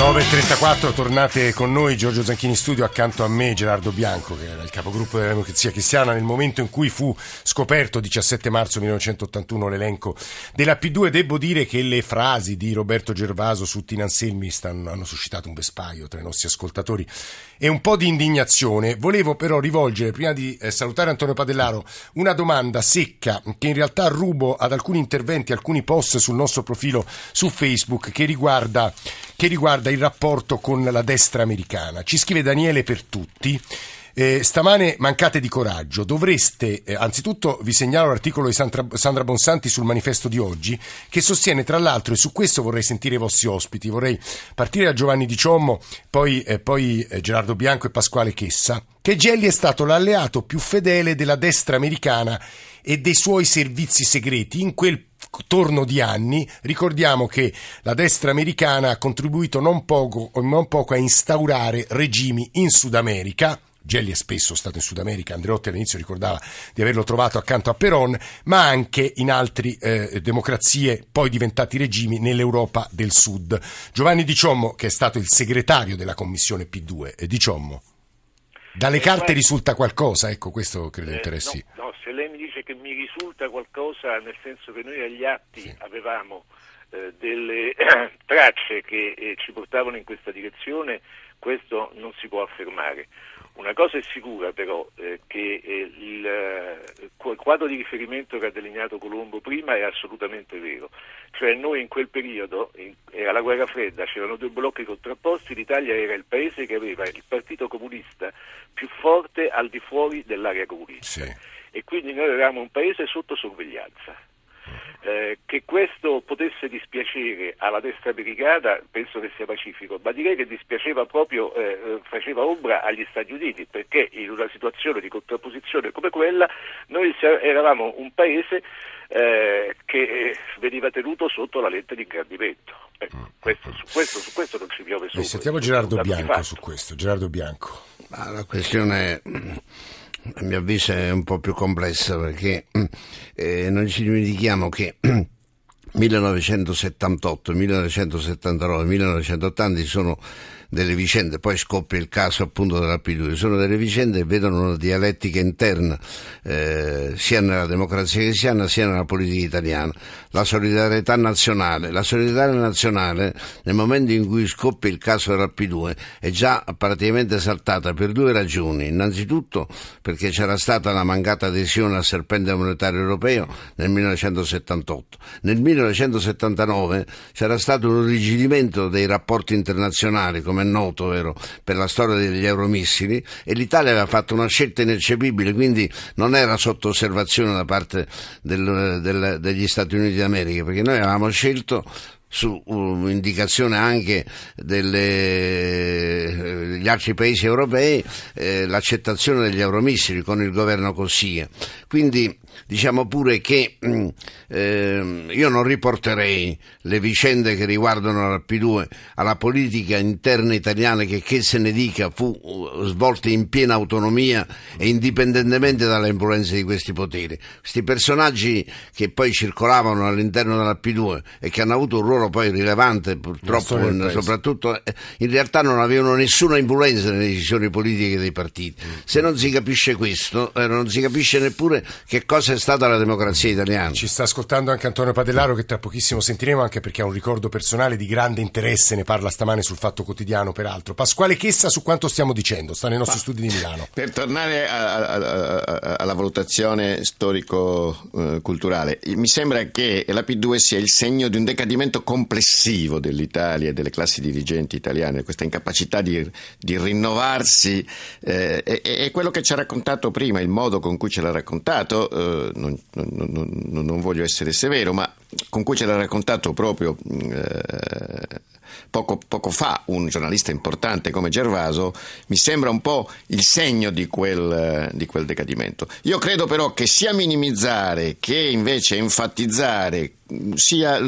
9.34, tornate con noi, Giorgio Zanchini in studio, accanto a me Gerardo Bianco, che era il capogruppo della Democrazia Cristiana, nel momento in cui fu scoperto 17 marzo 1981 l'elenco della P2. Devo dire che le frasi di Roberto Gervaso su Tina Anselmi stanno, hanno suscitato un vespaio tra i nostri ascoltatori e un po' di indignazione. Volevo però rivolgere, prima di eh, salutare Antonio Padellaro, una domanda secca che in realtà rubo ad alcuni interventi, alcuni post sul nostro profilo su Facebook che riguarda, che riguarda il rapporto con la destra americana. Ci scrive Daniele per tutti. Eh, stamane mancate di coraggio, dovreste, eh, anzitutto vi segnalo l'articolo di Sandra, Sandra, Bonsanti sul manifesto di oggi, che sostiene tra l'altro, e su questo vorrei sentire i vostri ospiti, vorrei partire da Giovanni Di Ciommo, poi, eh, poi eh, Gerardo Bianco e Pasquale Chessa, che Gelli è stato l'alleato più fedele della destra americana e dei suoi servizi segreti in quel torno di anni. Ricordiamo che la destra americana ha contribuito non poco, non poco a instaurare regimi in Sud America Gelli è spesso stato in Sud America, Andreotti all'inizio ricordava di averlo trovato accanto a Peron, ma anche in altre eh, democrazie poi diventati regimi nell'Europa del Sud. Giovanni Diciommo, che è stato il segretario della commissione P2, eh, Diciommo, dalle eh, carte risulta qualcosa? Ecco, questo credo eh, interessi. No, no, se lei mi dice che mi risulta qualcosa, nel senso che noi agli atti sì. avevamo eh, delle tracce che eh, ci portavano in questa direzione, questo non si può affermare. Una cosa è sicura però, eh, che eh, il, eh, il, quadro di riferimento che ha delineato Colombo prima è assolutamente vero, cioè noi in quel periodo, in, era la guerra fredda, c'erano due blocchi contrapposti, l'Italia era il paese che aveva il partito comunista più forte al di fuori dell'area comunista sì. E quindi noi eravamo un paese sotto sorveglianza. Eh, che questo potesse dispiacere alla destra brigata penso che sia pacifico, ma direi che dispiaceva proprio, eh, eh, faceva ombra agli Stati Uniti, perché in una situazione di contrapposizione come quella noi eravamo un paese eh, che eh, veniva tenuto sotto la lente di ingrandimento. Eh, questo, su, questo, su, questo, non ci piove sopra. Sentiamo Gerardo Bianco su questo. Gerardo Bianco. Ma la questione a mio avviso è un po' più complessa perché eh, non ci dimentichiamo che 1978, 1979, 1980 sono delle vicende, poi scoppia il caso appunto della P2, sono delle vicende che vedono una dialettica interna eh, sia nella democrazia cristiana sia nella politica italiana, la solidarietà nazionale, la solidarietà nazionale nel momento in cui scoppia il caso della P2 è già praticamente saltata per due ragioni, innanzitutto perché c'era stata la mancata adesione al serpente monetario europeo nel 1978, nel 1979 c'era stato un irrigidimento dei rapporti internazionali come come è noto, vero, per la storia degli euromissili e l'Italia aveva fatto una scelta ineccepibile, quindi non era sotto osservazione da parte del, del, degli Stati Uniti d'America, perché noi avevamo scelto su uh, indicazione anche degli eh, altri paesi europei eh, l'accettazione degli euromissili con il governo Cossiga. Quindi diciamo pure che mh, mm, eh, io non riporterei le vicende che riguardano la P2 alla politica interna italiana che che se ne dica fu uh, svolta in piena autonomia e indipendentemente dalle influenze di questi poteri. Questi personaggi che poi circolavano all'interno della P2 e che hanno avuto un ruolo poi rilevante purtroppo in, soprattutto eh, in realtà non avevano nessuna influenza nelle decisioni politiche dei partiti. Se non si capisce questo, eh, non si capisce neppure che cosa è stata la democrazia italiana. Ci sta ascoltando anche Antonio Padellaro che tra pochissimo sentiremo anche perché ha un ricordo personale di grande interesse, ne parla stamane sul Fatto Quotidiano peraltro. Pasquale Chessa su quanto stiamo dicendo, sta nei nostri Ma, studi di Milano. Per tornare a, a, a, alla valutazione storico-culturale, mi sembra che la P2 sia il segno di un decadimento complessivo dell'Italia e delle classi dirigenti italiane, questa incapacità di, di rinnovarsi eh, e, e, quello che ci ha raccontato prima, il modo con cui ce l'ha raccontato, eh, non, non, non, non, voglio essere severo, ma con cui ce l'ha raccontato proprio eh, poco, poco, fa un giornalista importante come Gervaso, mi sembra un po' il segno di quel, di quel decadimento. Io credo però che sia minimizzare che invece enfatizzare sia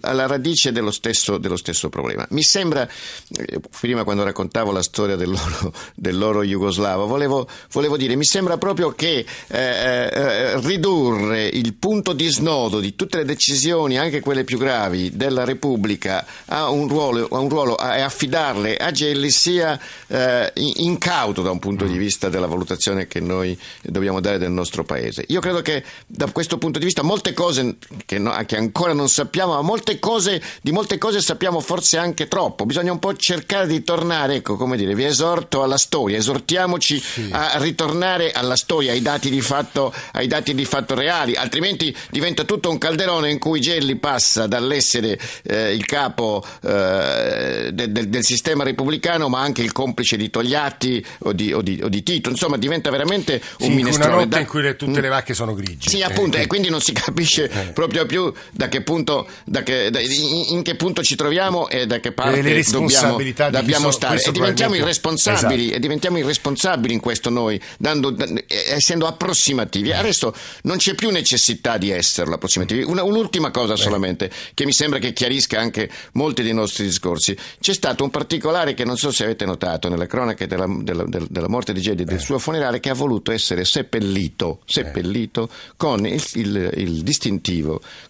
alla radice dello stesso, dello stesso problema. Mi sembra, eh, prima quando raccontavo la storia dell'oro, dell'oro jugoslavo, volevo, volevo, dire, mi sembra proprio che eh, eh, ridurre il punto di snodo di tutte le decisioni, anche quelle più gravi, della Repubblica a un ruolo, a un ruolo e affidarle a Gelli sia eh, incauto da un punto di vista della valutazione che noi dobbiamo dare del nostro paese. Io credo che da questo punto di vista molte cose che, no, che ancora non sappiamo, ma molte cose, di molte cose sappiamo forse anche troppo. Bisogna un po' cercare di tornare, ecco, come dire, vi esorto alla storia, esortiamoci sì. a ritornare alla storia, ai dati di fatto, ai dati di fatto reali, altrimenti diventa tutto un calderone in cui Gelli passa dall'essere eh, il capo eh, del, del, del, sistema repubblicano, ma anche il complice di Togliatti o di, o di, o di Tito. Insomma, diventa veramente un sì, minestrone. Una notte da... in cui le, tutte le vacche sono grigie. Sì, appunto, eh, e quindi non si capisce eh. Proprio più da che punto, da che, da, in, che punto ci troviamo e da che parte le dobbiamo, dobbiamo stare. E diventiamo, irresponsabili, esatto. e diventiamo irresponsabili in questo noi, dando, essendo approssimativi. Adesso non c'è più necessità di esserlo approssimativi. Una, un'ultima cosa solamente, che mi sembra che chiarisca anche molti dei nostri discorsi. C'è stato un particolare che non so se avete notato nelle cronache della, della, della morte di Gedi e del suo funerale, che ha voluto essere seppellito, seppellito con il, il, il distintivo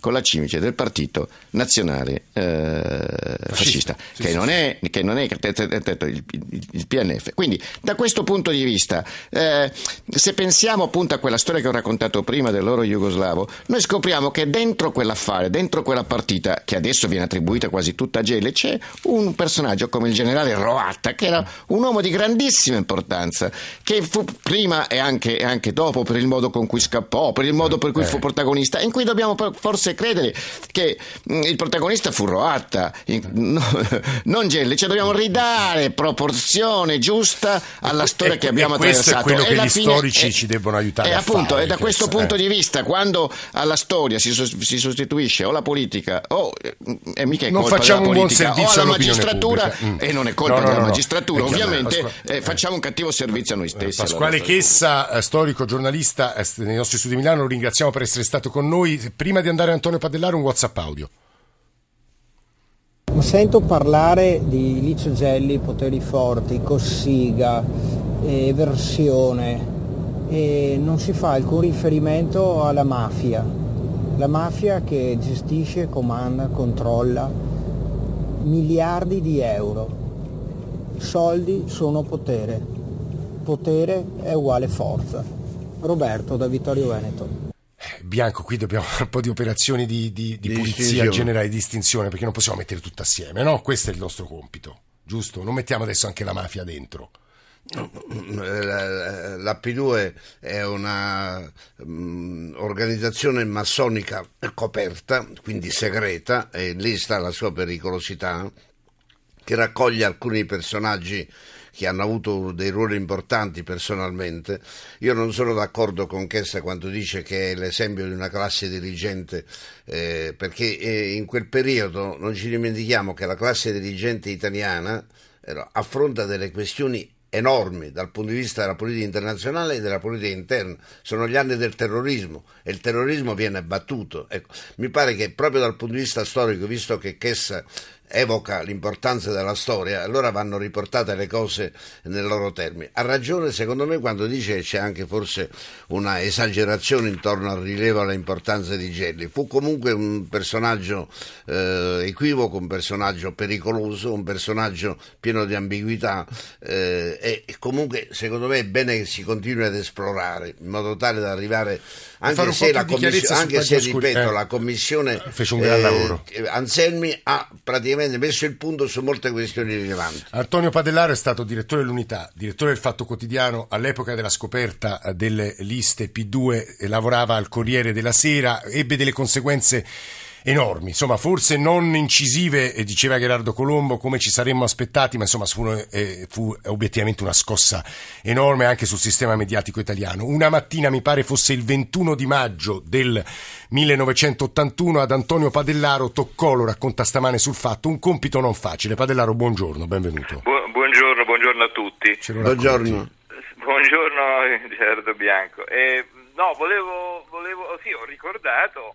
con la cimice del partito nazionale eh, fascista, fascista sì, che, sì, non è, che, non è, il, il, PNF. Quindi da questo punto di vista, eh, se pensiamo appunto a quella storia che ho raccontato prima dell'oro jugoslavo, noi scopriamo che dentro quell'affare, dentro quella partita, che adesso viene attribuita quasi tutta a Gele, c'è un personaggio come il generale Roatta, che era un uomo di grandissima importanza, che fu prima e anche, e anche dopo per il modo con cui scappò, per il modo per cui fu protagonista, in cui dobbiamo forse credere che mm, il protagonista fu Roatta, no, non Gelli, cioè dobbiamo ridare proporzione giusta alla e, storia e, che abbiamo e attraversato. Questo è quello che gli fine, storici ci devono aiutare e a appunto, fare. E da questo punto eh. di vista, quando alla storia si, si sostituisce o la politica o e mica è non facciamo un buon servizio o alla magistratura mm. e non è colpa no, no, della no, magistratura, ovviamente Pasquale, eh, facciamo un cattivo servizio a noi stessi. Pasquale Chessa, eh, storico, giornalista eh, nei nostri studi di Milano, lo ringraziamo per essere stato con noi. Prima di andare a Antonio Padellaro un WhatsApp audio. Sento parlare di Licio Gelli, poteri forti, Cossiga, eversione e non si fa alcun riferimento alla mafia. La mafia che gestisce, comanda, controlla miliardi di euro. Soldi sono potere. Potere è uguale forza. Roberto da Vittorio Veneto. Bianco, qui dobbiamo fare un po' di operazioni di, di, di pulizia generale, di distinzione, perché non possiamo mettere tutto assieme, no? Questo è il nostro compito, giusto? Non mettiamo adesso anche la mafia dentro. La P2 è un'organizzazione mm, massonica coperta, quindi segreta, e lì sta la sua pericolosità, che raccoglie alcuni personaggi che hanno avuto dei ruoli importanti personalmente. Io non sono d'accordo con Chessa quando dice che è l'esempio di una classe dirigente, eh, perché eh, in quel periodo non ci dimentichiamo che la classe dirigente italiana eh, affronta delle questioni enormi dal punto di vista della politica internazionale e della politica interna. Sono gli anni del terrorismo e il terrorismo viene battuto. Ecco, mi pare che proprio dal punto di vista storico, visto che Chessa evoca l'importanza della storia, allora vanno riportate le cose nei loro termini. Ha ragione secondo me quando dice che c'è anche forse una esagerazione intorno al rilievo e all'importanza di Gelli. Fu comunque un personaggio eh, equivoco, un personaggio pericoloso, un personaggio pieno di ambiguità eh, e comunque secondo me è bene che si continui ad esplorare in modo tale da arrivare anche se, la commissione, anche se ripeto, eh, la commissione fece un gran lavoro. Eh, Anselmi ha praticamente messo il punto su molte questioni rilevanti. Antonio Padellaro è stato direttore dell'unità, direttore del Fatto Quotidiano all'epoca della scoperta delle liste P2, lavorava al Corriere della Sera, ebbe delle conseguenze enormi, insomma forse non incisive, diceva Gerardo Colombo, come ci saremmo aspettati, ma insomma fu, eh, fu, obiettivamente una scossa enorme anche sul sistema mediatico italiano. Una mattina, mi pare fosse il 21 di maggio del 1981, ad Antonio Padellaro toccò, lo racconta stamane sul fatto, un compito non facile. Padellaro, buongiorno, benvenuto. Bu- buongiorno, buongiorno a tutti. Buongiorno. Buongiorno Gerardo Bianco. Eh, no, volevo, volevo, sì, ho ricordato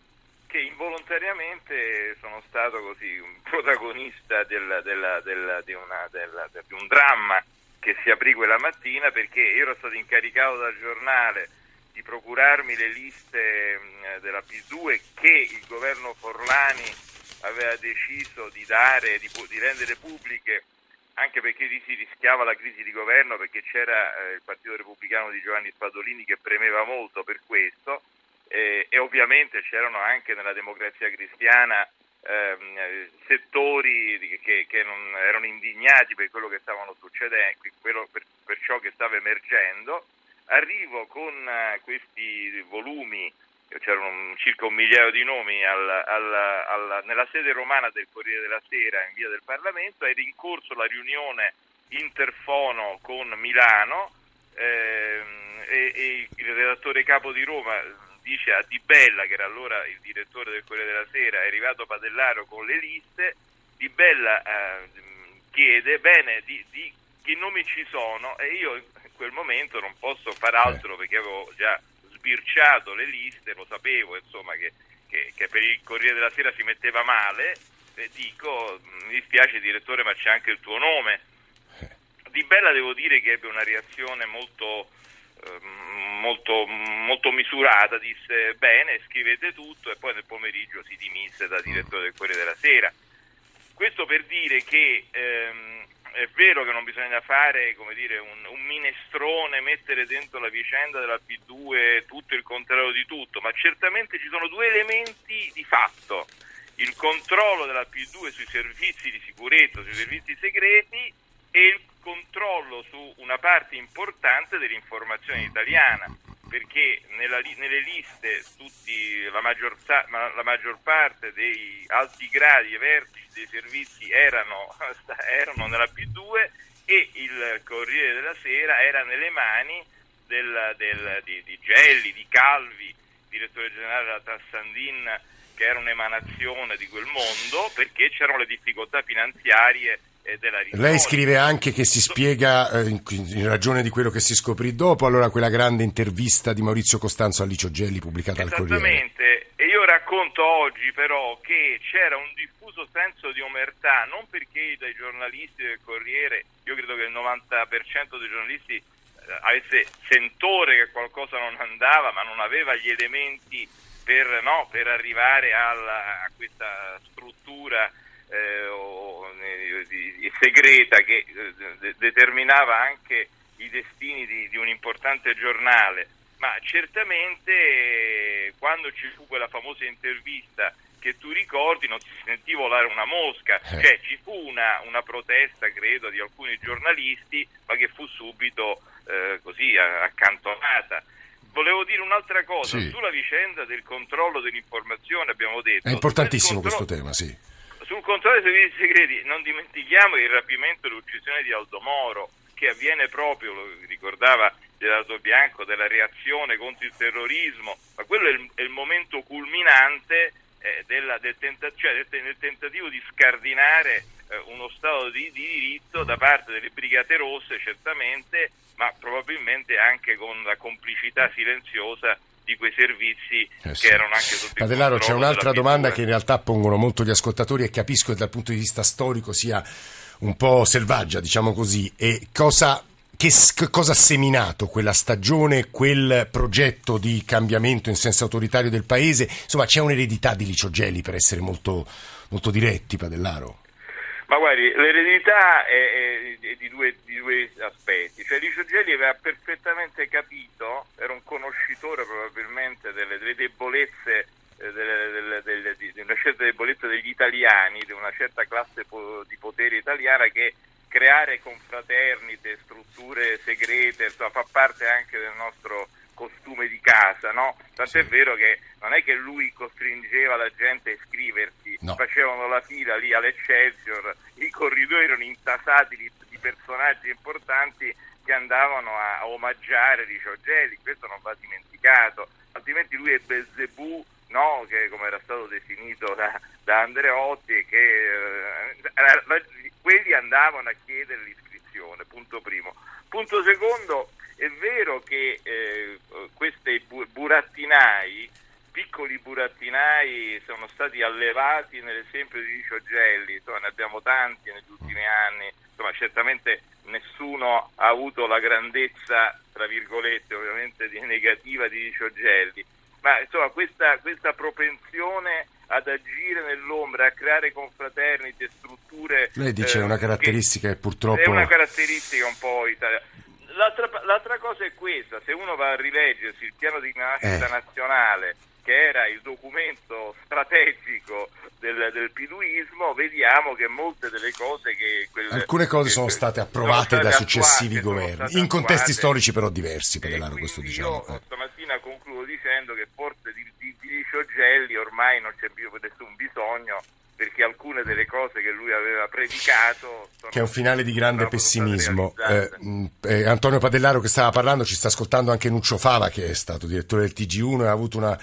che involontariamente sono stato così un protagonista del, della, della, di, una, della, di un dramma che si aprì quella mattina perché ero stato incaricato dal giornale di procurarmi le liste della P2 che il governo Forlani aveva deciso di dare, di, di rendere pubbliche anche perché lì si rischiava la crisi di governo perché c'era eh, il Partito Repubblicano di Giovanni Spadolini che premeva molto per questo eh, e ovviamente c'erano anche nella democrazia cristiana ehm, settori che, che erano indignati per quello che stavano succedendo, quello, per, per, ciò che stava emergendo. Arrivo con uh, questi volumi, c'erano circa un migliaio di nomi, al, al, al, nella sede romana del Corriere della Sera in via del Parlamento, era in corso la riunione interfono con Milano ehm, e, e il redattore capo di Roma dice a Di Bella, che era allora il direttore del Corriere della Sera, è arrivato Padellaro con le liste, Di Bella eh, chiede, bene, di, di, che nomi ci sono? E io in quel momento non posso far altro perché avevo già sbirciato le liste, lo sapevo insomma che, che, che per il Corriere della Sera si metteva male, e dico, mi dispiace direttore ma c'è anche il tuo nome. Di Bella devo dire che ebbe una reazione molto molto, molto, misurata, disse bene, scrivete tutto e poi nel pomeriggio si dimise da direttore del Corriere della Sera. Questo per dire che ehm, è vero che non bisogna fare dire, un, un, minestrone, mettere dentro la vicenda della P2 tutto il contrario di tutto, ma certamente ci sono due elementi di fatto. Il controllo della P2 sui servizi di sicurezza, sui servizi segreti e il controllo su una parte importante dell'informazione italiana, perché nella, nelle liste tutti, la, maggior, la, maggior, parte dei alti gradi e vertici dei servizi erano, erano nella P2 e il Corriere della Sera era nelle mani del, del, di, di Gelli, di Calvi, direttore generale della Tassandin, che era un'emanazione di quel mondo, perché c'erano le difficoltà finanziarie lei scrive anche che si spiega, eh, in, in, ragione di quello che si scoprì dopo, allora quella grande intervista di Maurizio Costanzo a Licio Gelli pubblicata al Corriere. Esattamente, e io racconto oggi però che c'era un diffuso senso di omertà, non perché dai giornalisti del Corriere, io credo che il 90% dei giornalisti eh, avesse sentore che qualcosa non andava, ma non aveva gli elementi per, no, per arrivare alla, a questa struttura eh, o, di segreta che eh, de- determinava anche i destini di, di un importante giornale, ma certamente eh, quando ci fu quella famosa intervista che tu ricordi non si sentì volare una mosca, eh. cioè ci fu una, una, protesta credo di alcuni giornalisti ma che fu subito eh, così accantonata. Volevo dire un'altra cosa, sì. sulla vicenda del controllo dell'informazione abbiamo detto... È importantissimo questo tema, sì sul controllo dei servizi segreti non dimentichiamo il rapimento e l'uccisione di Aldo Moro che avviene proprio, lo ricordava Gerardo Bianco, della reazione contro il terrorismo, ma quello è il, è il momento culminante eh, della, del, tenta- cioè del, del, tentativo di scardinare eh, uno Stato di, di, diritto da parte delle Brigate Rosse certamente, ma probabilmente anche con la complicità silenziosa di quei servizi eh sì. che erano anche sotto Padellaro, c'è un'altra domanda che in realtà pongono molto gli ascoltatori e capisco che dal punto di vista storico sia un po' selvaggia, diciamo così, e cosa che, cosa ha seminato quella stagione, quel progetto di cambiamento in senso autoritario del paese? Insomma, c'è un'eredità di Licio Gelli per essere molto, molto diretti, Padellaro. Ma guardi, l'eredità è, è di, due, di, due, aspetti. Cioè Licio Gelli aveva perfettamente capito, era un conoscitore probabilmente delle, delle debolezze, eh, delle, delle, di una certa debolezza degli italiani, di una certa classe po- di potere italiana che creare confraternite, strutture segrete, insomma, fa parte anche del nostro costume di casa, no? Tant'è sì. vero che non è che lui costringeva la gente a iscriversi, no. facevano la fila lì all'Excelsior, i corridoi erano intasati di, di personaggi importanti che andavano a, a omaggiare Riciogelli, questo non va dimenticato, altrimenti lui è Belzebù, no? che come era stato definito da, da Andreotti, che eh, quelli andavano a chiedere l'iscrizione, punto primo. Punto secondo, è vero che eh, questi burattinai, piccoli burattinai sono stati allevati nell'esempio di Licio Gelli, insomma, ne abbiamo tanti negli ultimi anni, insomma, certamente nessuno ha avuto la grandezza, tra virgolette, ovviamente di negativa di Licio Gelli, ma insomma questa, questa propensione ad agire nell'ombra, a creare confraternite, strutture... Lei dice eh, una caratteristica che purtroppo... È una caratteristica un po' italiana. L'altra, l'altra, cosa è questa, se uno va a rileggersi il piano di nascita eh. nazionale, che era il documento strategico del, del piduismo, vediamo che molte delle cose che... Quelle, Alcune cose che, sono state approvate sono state da successivi attuate, governi, in contesti storici però diversi, Pedellaro, questo diciamo. Io eh. stamattina concludo dicendo che forse di, di, di Licio Gelli ormai non c'è più nessun bisogno perché alcune delle cose che lui aveva predicato... Che è un finale di grande pessimismo. Eh, eh, Antonio Padellaro che stava parlando, ci sta ascoltando anche Nuccio Fava che è stato direttore del TG1 e ha avuto una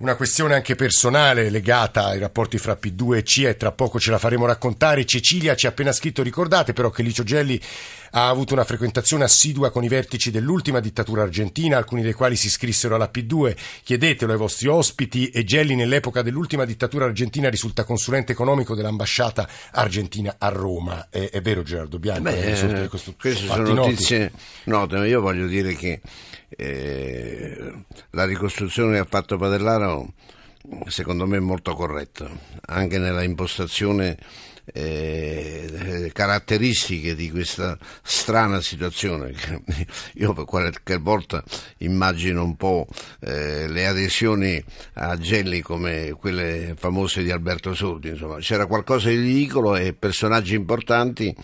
una questione anche personale legata ai rapporti fra P2 e CIA e tra poco ce la faremo raccontare. Cecilia ci ha appena scritto, ricordate però che Licio Gelli ha avuto una frequentazione assidua con i vertici dell'ultima dittatura argentina, alcuni dei quali si iscrissero alla P2. Chiedetelo ai vostri ospiti e Gelli nell'epoca dell'ultima dittatura argentina risulta consulente economico dell'ambasciata argentina a Roma. È, è vero Gerardo Bianco? Beh, eh, queste sono notizie note, io voglio dire che eh, la ricostruzione che ha fatto Padellaro secondo me è molto corretta, anche nella impostazione eh, caratteristiche di questa strana situazione. Io qualche volta immagino un po' eh, le adesioni a Gelli come quelle famose di Alberto Sordi, insomma, c'era qualcosa di ridicolo e personaggi importanti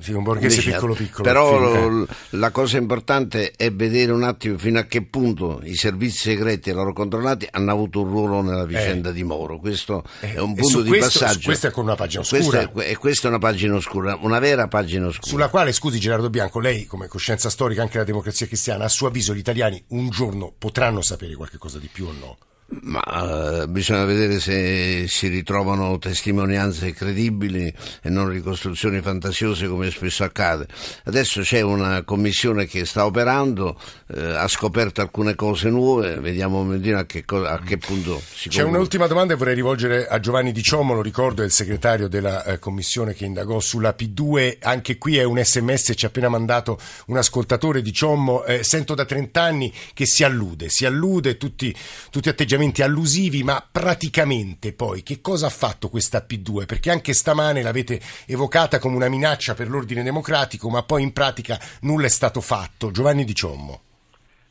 sì, un borghese Invece, piccolo piccolo. Però lo, la cosa importante è vedere un attimo fino a che punto i servizi segreti e loro controllati hanno avuto un ruolo nella vicenda eh. di Moro. Questo eh. è un punto di questo, passaggio. Questa è con una pagina oscura. Questa è, e questa è una pagina oscura, una vera pagina oscura. Sulla quale, scusi Gerardo Bianco, lei come coscienza storica anche della democrazia cristiana, a suo avviso gli italiani un giorno potranno sapere qualche cosa di più o no? Ma uh, bisogna vedere se si ritrovano testimonianze credibili e non ricostruzioni fantasiose come spesso accade. Adesso c'è una commissione che sta operando, uh, ha scoperto alcune cose nuove, vediamo a che, co- a che punto si C'è un'ultima domanda che vorrei rivolgere a Giovanni Di Ciommo, lo ricordo, è il segretario della uh, commissione che indagò sulla P2, anche qui è un sms, ci ha appena mandato un ascoltatore Di Ciommo, sento da 30 anni che si allude, si allude, tutti, tutti atteggiamenti atteggiamenti allusivi, ma praticamente poi che cosa ha fatto questa P2? Perché anche stamane l'avete evocata come una minaccia per l'ordine democratico, ma poi in pratica nulla è stato fatto. Giovanni Di Ciommo.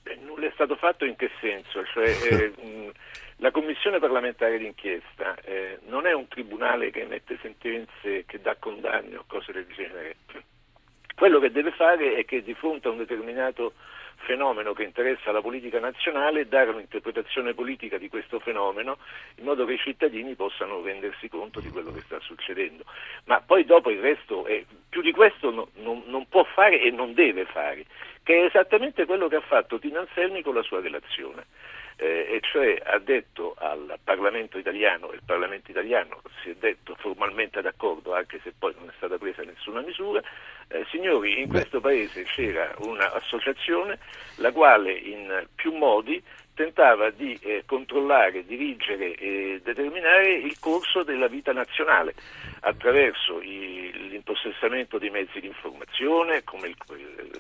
Beh, nulla è stato fatto in che senso? Cioè, eh, la commissione parlamentare d'inchiesta eh, non è un tribunale che emette sentenze, che dà condanne o cose del genere. Quello che deve fare è che di fronte a un determinato fenomeno che interessa la politica nazionale, dare un'interpretazione politica di questo fenomeno in modo che i cittadini possano rendersi conto di quello che sta succedendo. Ma poi dopo il resto, è, più di questo no, non, non può fare e non deve fare, che è esattamente quello che ha fatto Tina Anselmi con la sua relazione eh, e cioè ha detto al Parlamento italiano, e il Parlamento italiano si è detto formalmente d'accordo, anche se poi non è stata presa nessuna misura, eh, signori, in questo Paese c'era un'associazione la quale in più modi tentava di eh, controllare, dirigere e determinare il corso della vita nazionale attraverso i, l'impossessamento dei mezzi di informazione, come il,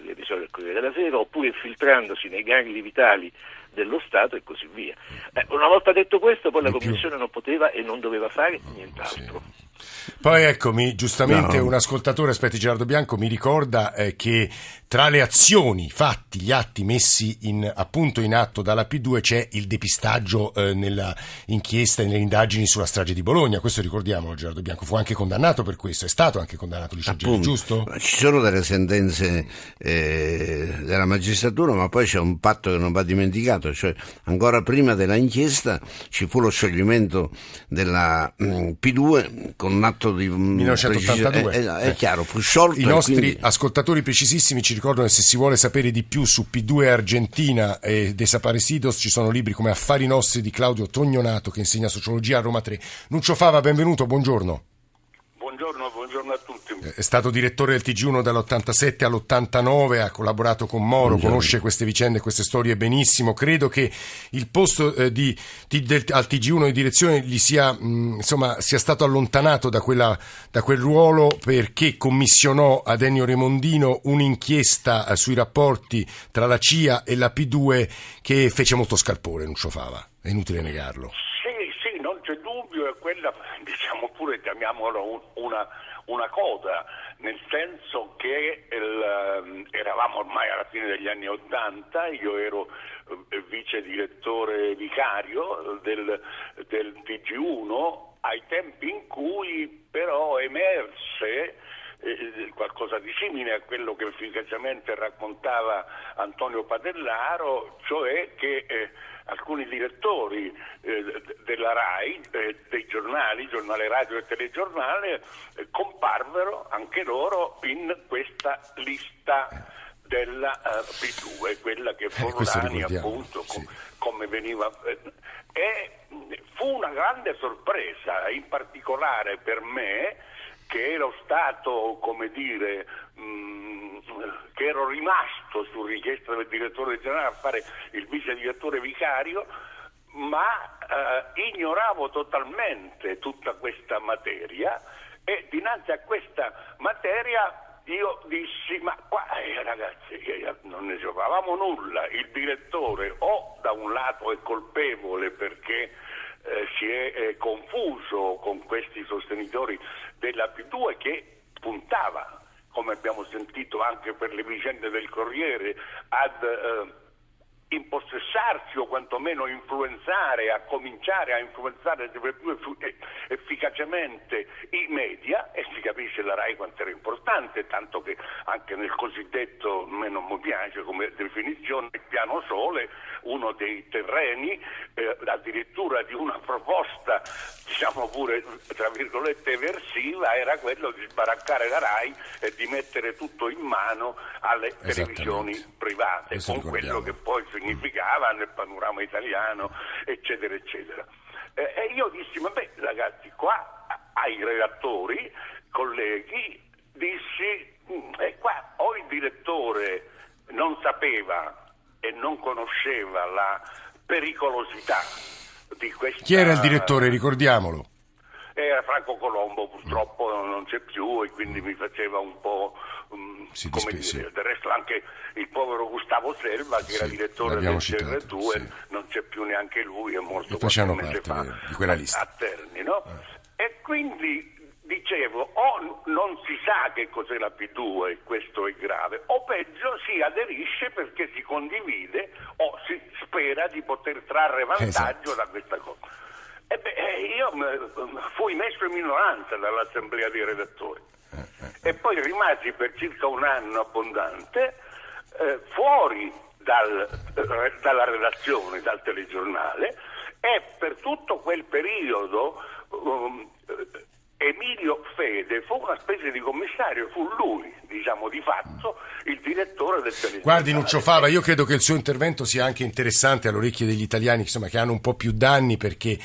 l'episodio del Corriere della Sera, oppure infiltrandosi nei gangli vitali dello Stato e così via. Eh, una volta detto questo, poi la Commissione non poteva e non doveva fare nient'altro. Sì. Poi eccomi, giustamente no. un ascoltatore, aspetti Gerardo Bianco, mi ricorda eh, che tra le azioni, fatti, gli atti messi in, appunto in atto dalla P2 c'è il depistaggio eh, nella inchiesta e nelle indagini sulla strage di Bologna. Questo ricordiamo, Gerardo Bianco, fu anche condannato per questo, è stato anche condannato Licegeli, giusto? Ci sono delle sentenze eh, della magistratura, ma poi c'è un patto che non va dimenticato, cioè ancora prima della inchiesta ci fu lo scioglimento della mh, mm, P2 con un atto di 1982. È, è, è, chiaro, fu sciolto. I nostri quindi... ascoltatori precisissimi ci ricordano che se si vuole sapere di più su P2 Argentina e Desaparecidos ci sono libri come Affari nostri di Claudio Tognonato che insegna sociologia a Roma 3. Nuccio Fava, benvenuto, buongiorno. Buongiorno, a tutti. È stato direttore del TG1 dall'87 all'89, ha collaborato con Moro, Buongiorno. conosce queste vicende, queste storie benissimo. Credo che il posto eh, di, di- del- al TG1 di direzione gli sia, mh, insomma, sia stato allontanato da, quella- da quel ruolo perché commissionò ad Ennio Remondino un'inchiesta eh, sui rapporti tra la CIA e la P2 che fece molto scalpore, Nuccio Fava. È inutile negarlo. Sì, sì, non c'è dubbio, è quella, diciamo pure, chiamiamola un- una, una coda, nel senso che il, ehm, eravamo ormai alla fine degli anni Ottanta, io ero eh, vice direttore vicario del, del TG1 ai tempi in cui però emerse eh, qualcosa di simile a quello che efficacemente raccontava Antonio Padellaro, cioè che eh, alcuni direttori eh, della RAI, eh, dei giornali, giornale radio e telegiornale, comparvero anche loro in questa lista della eh, P2, quella che Forlani ricordiamo, appunto sì. com- come veniva eh, e fu una grande sorpresa in particolare per me che ero stato come dire mh, che ero rimasto su richiesta del direttore generale a fare il vice direttore vicario ma eh, ignoravo totalmente tutta questa materia e dinanzi a questa io dissi ma qua eh, ragazzi eh, non ne sapevamo nulla. Il direttore o da un lato è colpevole perché eh, si è eh, confuso con questi sostenitori della P2 che puntava come abbiamo sentito anche per le vicende del Corriere ad eh, impossessarsi o quantomeno influenzare, a cominciare a influenzare sempre più effu- eh, efficacemente i media e si capisce la RAI quanto era importante, tanto che anche nel cosiddetto, a me non mi piace come definizione, il piano sole, uno dei terreni, eh, addirittura di una proposta, diciamo pure tra virgolette eversiva, era quello di sbaraccare la RAI e di mettere tutto in mano alle televisioni private, Questo con quello che poi significava nel panorama italiano, eccetera, eccetera. Eh, e io dissi, vabbè ragazzi, qua ai redattori, colleghi, dissi, "Mm, e qua o il direttore non sapeva e non conosceva la pericolosità di questa... Chi era il direttore, ricordiamolo? Era Franco Colombo, purtroppo non c'è più e quindi mi faceva un po'... mm, Si come dire, del resto anche il povero Gustavo Selva che era Sì, direttore l'abbiamo del citato, CR2 sì. non c'è più neanche lui, è morto qualche mese fa di quella lista. a Terni, no? E quindi dicevo, o non si sa che cos'è la P2 e questo è grave, o peggio si aderisce perché si condivide o si spera di poter trarre vantaggio Esatto. da questa cosa. Eh, io m- fui messo in minoranza dall'assemblea dei redattori e poi rimasi per circa un anno abbondante eh, fuori dal- eh, dalla redazione, dal telegiornale e per tutto quel periodo um, eh, Emilio Fede fu una specie di commissario, fu lui, diciamo di fatto, il direttore del telegiornale. Guardi Nuccio Fava, io credo che il suo intervento sia anche interessante alle orecchie degli italiani insomma, che hanno un po' più danni perché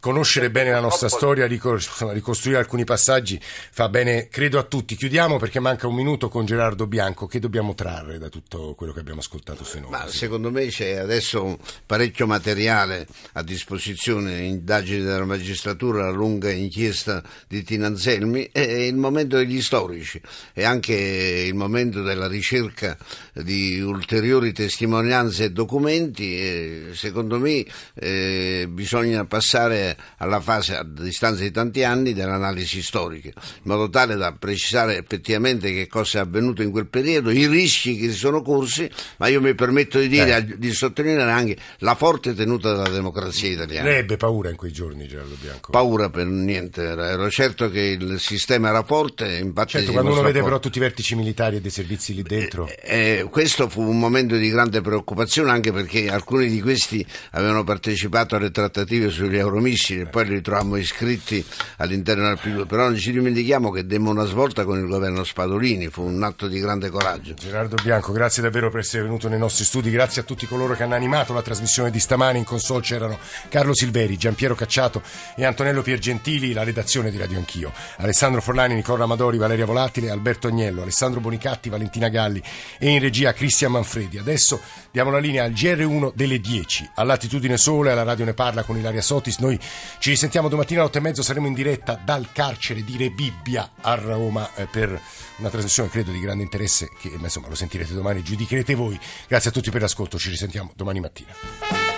conoscere bene la nostra storia, ricostruire alcuni passaggi fa bene, credo a tutti. Chiudiamo perché manca un minuto con Gerardo Bianco. Che dobbiamo trarre da tutto quello che abbiamo ascoltato finora? Ma secondo me c'è adesso parecchio materiale a disposizione, indagini della magistratura, la lunga inchiesta di Tina Anselmi, è il momento degli storici, è anche il momento della ricerca di ulteriori testimonianze e documenti e secondo me eh, bisogna passare alla fase a distanza di tanti anni dell'analisi storica, in modo tale da precisare effettivamente che cosa è avvenuto in quel periodo, i rischi che si sono corsi, ma io mi permetto di dire, di sottolineare anche la forte tenuta della democrazia italiana. Lei ebbe paura in quei giorni, Gerardo Bianco. Paura per niente, ero certo che il sistema era forte, infatti certo, quando uno vede forte. però tutti i vertici militari e dei servizi lì dentro. Eh, questo fu un momento di grande preoccupazione anche perché alcuni di questi avevano partecipato alle trattative sugli euromissili tantissimi, poi li ritroviamo iscritti all'interno del PD2, però non ci dimentichiamo che demmo una svolta con il governo Spadolini, fu un atto di grande coraggio. Gerardo Bianco, grazie davvero per essere venuto nei nostri studi, grazie a tutti coloro che hanno animato la trasmissione di stamani, in console c'erano Carlo Silveri, Giampiero Cacciato e Antonello Piergentili, la redazione di Radio Anch'io, Alessandro Forlani, Nicola Amadori, Valeria Volatile, Alberto Agnello, Alessandro Bonicatti, Valentina Galli e in regia Cristian Manfredi. Adesso diamo la linea al GR1 delle 10, a Latitudine Sole, alla Radio Ne Parla con Ilaria Sotis, noi ci risentiamo domattina alle 8 e mezzo, saremo in diretta dal carcere di Rebibbia a Roma eh, per una trasmissione credo di grande interesse che insomma lo sentirete domani, giudicherete voi. Grazie a tutti per l'ascolto, ci risentiamo domani mattina.